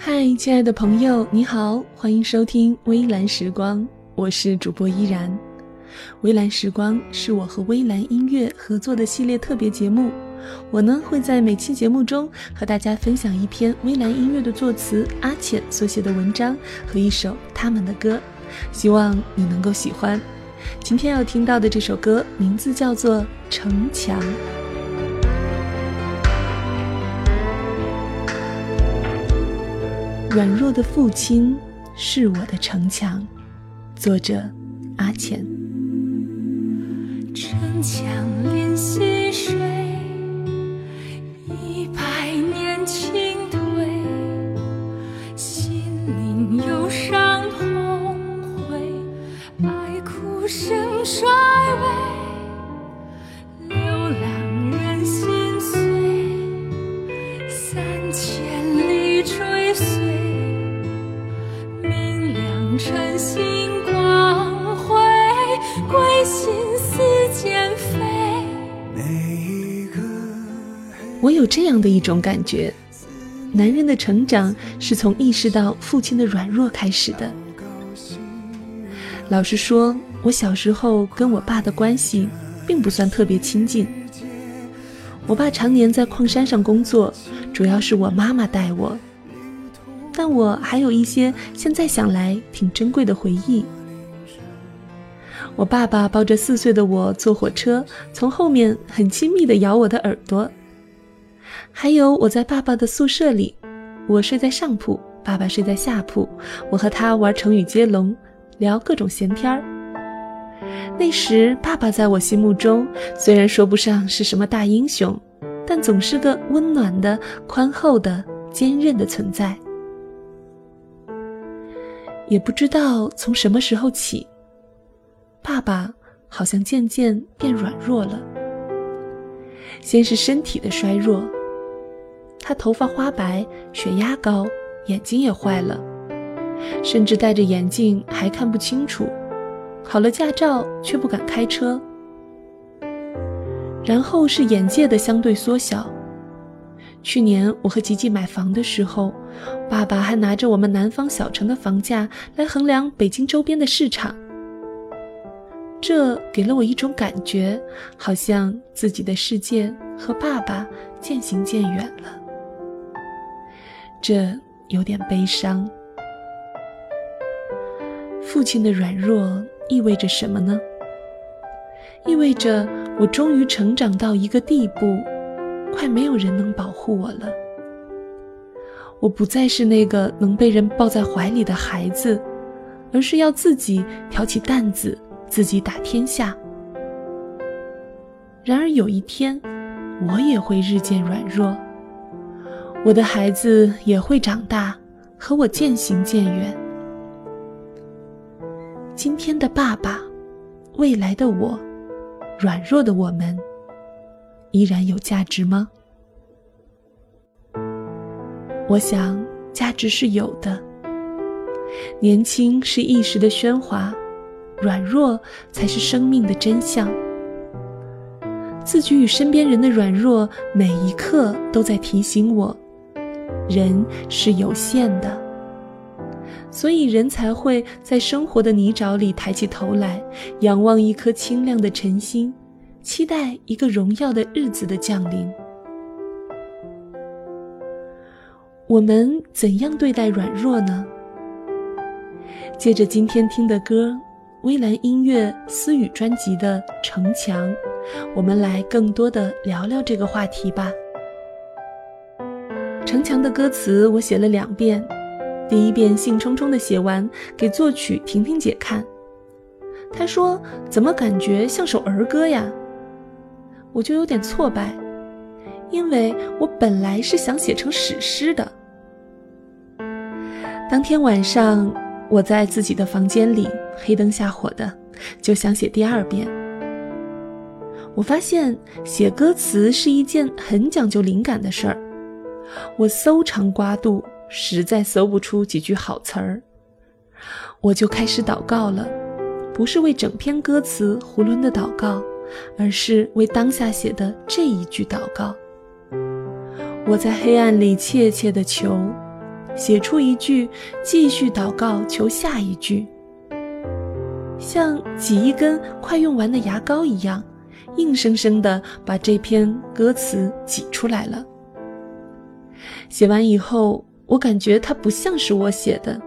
嗨，亲爱的朋友，你好，欢迎收听微蓝时光，我是主播依然。微蓝时光是我和微蓝音乐合作的系列特别节目，我呢会在每期节目中和大家分享一篇微蓝音乐的作词阿浅所写的文章和一首他们的歌，希望你能够喜欢。今天要听到的这首歌名字叫做《城墙》。软弱的父亲是我的城墙。作者：阿浅。城墙有这样的一种感觉：男人的成长是从意识到父亲的软弱开始的。老实说，我小时候跟我爸的关系并不算特别亲近。我爸常年在矿山上工作，主要是我妈妈带我。但我还有一些现在想来挺珍贵的回忆。我爸爸抱着四岁的我坐火车，从后面很亲密地咬我的耳朵。还有我在爸爸的宿舍里，我睡在上铺，爸爸睡在下铺，我和他玩成语接龙，聊各种闲天儿。那时爸爸在我心目中虽然说不上是什么大英雄，但总是个温暖的、宽厚的、坚韧的存在。也不知道从什么时候起，爸爸好像渐渐变软弱了。先是身体的衰弱，他头发花白，血压高，眼睛也坏了，甚至戴着眼镜还看不清楚，考了驾照却不敢开车。然后是眼界的相对缩小。去年我和吉吉买房的时候，爸爸还拿着我们南方小城的房价来衡量北京周边的市场。这给了我一种感觉，好像自己的世界和爸爸渐行渐远了。这有点悲伤。父亲的软弱意味着什么呢？意味着我终于成长到一个地步。快没有人能保护我了。我不再是那个能被人抱在怀里的孩子，而是要自己挑起担子，自己打天下。然而有一天，我也会日渐软弱，我的孩子也会长大，和我渐行渐远。今天的爸爸，未来的我，软弱的我们。依然有价值吗？我想，价值是有的。年轻是一时的喧哗，软弱才是生命的真相。自己与身边人的软弱，每一刻都在提醒我，人是有限的。所以，人才会在生活的泥沼里抬起头来，仰望一颗清亮的晨星。期待一个荣耀的日子的降临。我们怎样对待软弱呢？借着今天听的歌，微蓝音乐思雨专辑的《城墙》，我们来更多的聊聊这个话题吧。《城墙》的歌词我写了两遍，第一遍兴冲冲的写完，给作曲婷婷姐看，她说：“怎么感觉像首儿歌呀？”我就有点挫败，因为我本来是想写成史诗的。当天晚上，我在自己的房间里黑灯瞎火的，就想写第二遍。我发现写歌词是一件很讲究灵感的事儿，我搜肠刮肚，实在搜不出几句好词儿，我就开始祷告了，不是为整篇歌词囫囵的祷告。而是为当下写的这一句祷告。我在黑暗里怯怯的求，写出一句，继续祷告求下一句，像挤一根快用完的牙膏一样，硬生生的把这篇歌词挤出来了。写完以后，我感觉它不像是我写的，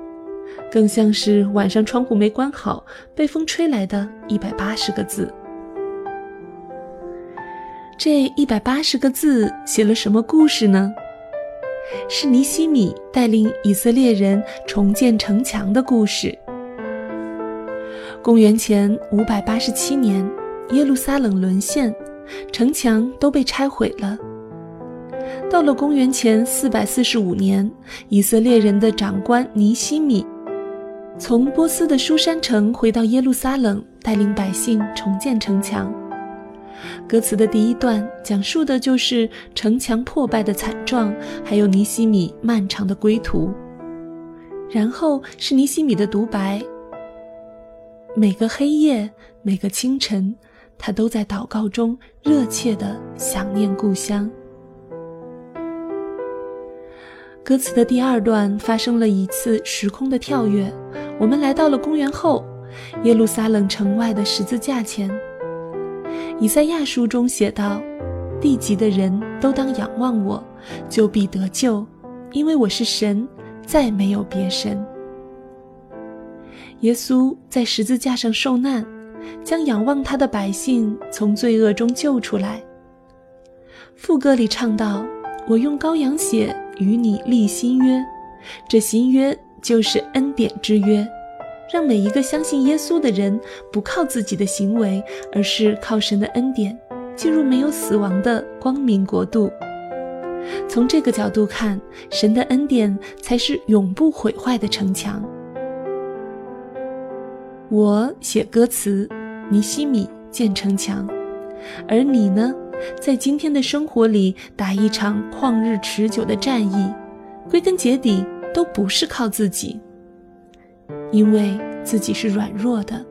更像是晚上窗户没关好，被风吹来的一百八十个字。这一百八十个字写了什么故事呢？是尼西米带领以色列人重建城墙的故事。公元前五百八十七年，耶路撒冷沦陷，城墙都被拆毁了。到了公元前四百四十五年，以色列人的长官尼西米从波斯的书山城回到耶路撒冷，带领百姓重建城墙。歌词的第一段讲述的就是城墙破败的惨状，还有尼西米漫长的归途。然后是尼西米的独白：每个黑夜，每个清晨，他都在祷告中热切地想念故乡。歌词的第二段发生了一次时空的跳跃，我们来到了公元后，耶路撒冷城外的十字架前。以赛亚书中写道：“地极的人都当仰望我，就必得救，因为我是神，再没有别神。”耶稣在十字架上受难，将仰望他的百姓从罪恶中救出来。副歌里唱道：“我用羔羊血。”与你立新约，这新约就是恩典之约，让每一个相信耶稣的人不靠自己的行为，而是靠神的恩典，进入没有死亡的光明国度。从这个角度看，神的恩典才是永不毁坏的城墙。我写歌词，尼西米建城墙，而你呢？在今天的生活里打一场旷日持久的战役，归根结底都不是靠自己，因为自己是软弱的。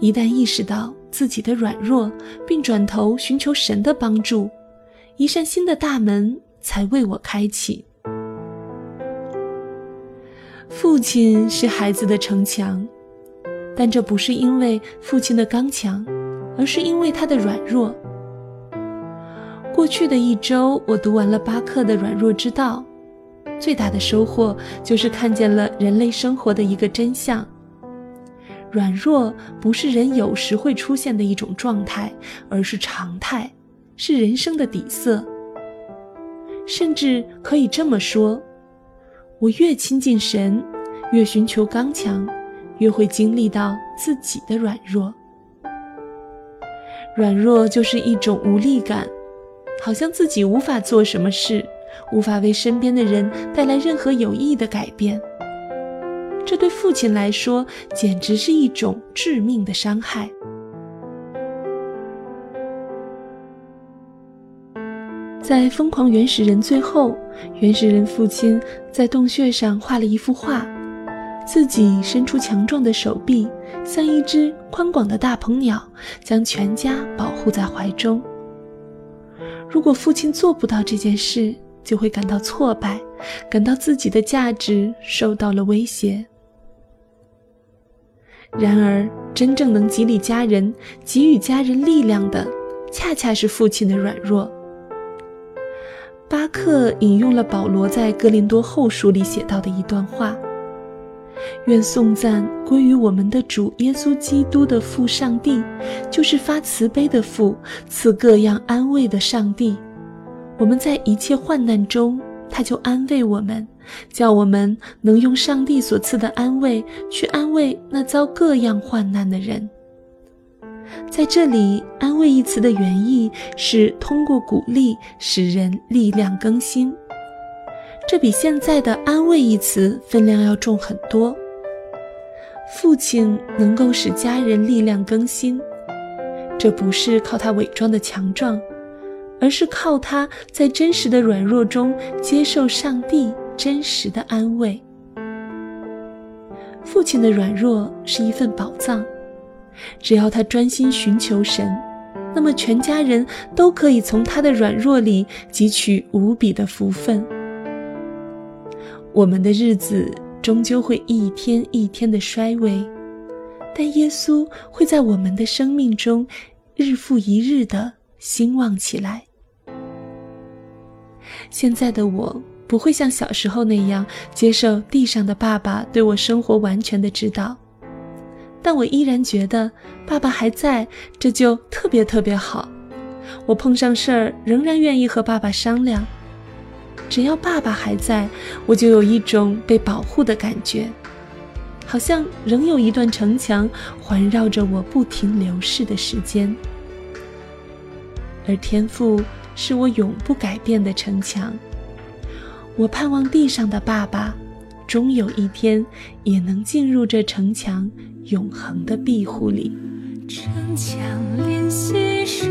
一旦意识到自己的软弱，并转头寻求神的帮助，一扇新的大门才为我开启。父亲是孩子的城墙，但这不是因为父亲的刚强。而是因为他的软弱。过去的一周，我读完了巴克的《软弱之道》，最大的收获就是看见了人类生活的一个真相：软弱不是人有时会出现的一种状态，而是常态，是人生的底色。甚至可以这么说：我越亲近神，越寻求刚强，越会经历到自己的软弱。软弱就是一种无力感，好像自己无法做什么事，无法为身边的人带来任何有意义的改变。这对父亲来说简直是一种致命的伤害。在《疯狂原始人》最后，原始人父亲在洞穴上画了一幅画。自己伸出强壮的手臂，像一只宽广的大鹏鸟，将全家保护在怀中。如果父亲做不到这件事，就会感到挫败，感到自己的价值受到了威胁。然而，真正能激励家人、给予家人力量的，恰恰是父亲的软弱。巴克引用了保罗在《哥林多后书》里写到的一段话。愿颂赞归于我们的主耶稣基督的父上帝，就是发慈悲的父，赐各样安慰的上帝。我们在一切患难中，他就安慰我们，叫我们能用上帝所赐的安慰去安慰那遭各样患难的人。在这里，“安慰”一词的原意是通过鼓励使人力量更新。这比现在的“安慰”一词分量要重很多。父亲能够使家人力量更新，这不是靠他伪装的强壮，而是靠他在真实的软弱中接受上帝真实的安慰。父亲的软弱是一份宝藏，只要他专心寻求神，那么全家人都可以从他的软弱里汲取无比的福分。我们的日子终究会一天一天的衰微，但耶稣会在我们的生命中日复一日的兴旺起来。现在的我不会像小时候那样接受地上的爸爸对我生活完全的指导，但我依然觉得爸爸还在，这就特别特别好。我碰上事儿仍然愿意和爸爸商量。只要爸爸还在，我就有一种被保护的感觉，好像仍有一段城墙环绕着我不停流逝的时间。而天赋是我永不改变的城墙。我盼望地上的爸爸，终有一天也能进入这城墙永恒的庇护里。城墙临溪水，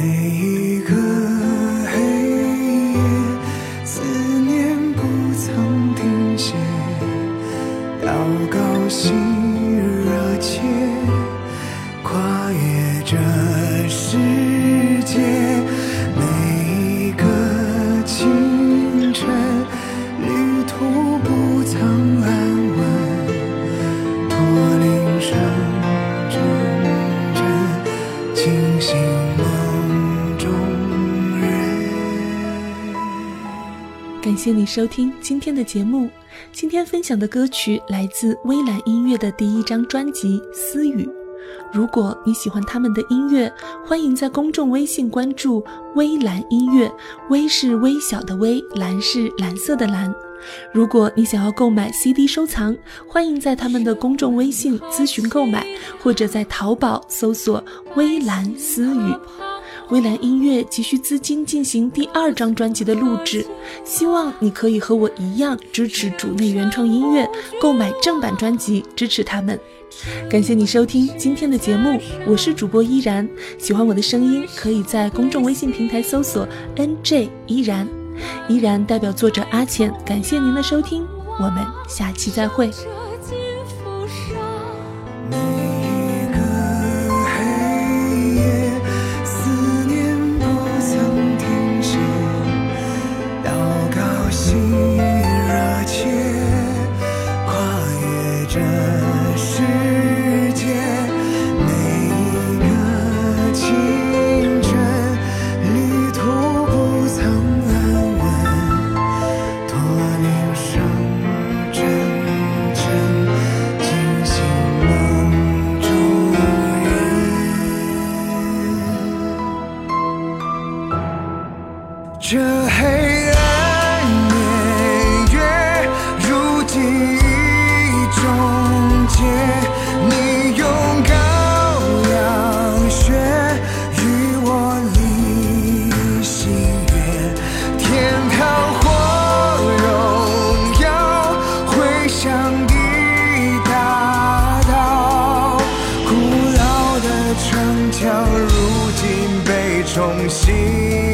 每一个黑夜思念不曾停歇祷告心热切跨越这世界每一个清晨旅途不曾安稳驼铃声阵阵惊醒谢你收听今天的节目。今天分享的歌曲来自微蓝音乐的第一张专辑《私语》。如果你喜欢他们的音乐，欢迎在公众微信关注“微蓝音乐”，微是微小的微，蓝是蓝色的蓝。如果你想要购买 CD 收藏，欢迎在他们的公众微信咨询购买，或者在淘宝搜索“微蓝私语”。微蓝音乐急需资金进行第二张专辑的录制，希望你可以和我一样支持主内原创音乐，购买正版专辑，支持他们。感谢你收听今天的节目，我是主播依然。喜欢我的声音，可以在公众微信平台搜索 “nj 依然”，依然代表作者阿浅。感谢您的收听，我们下期再会。心。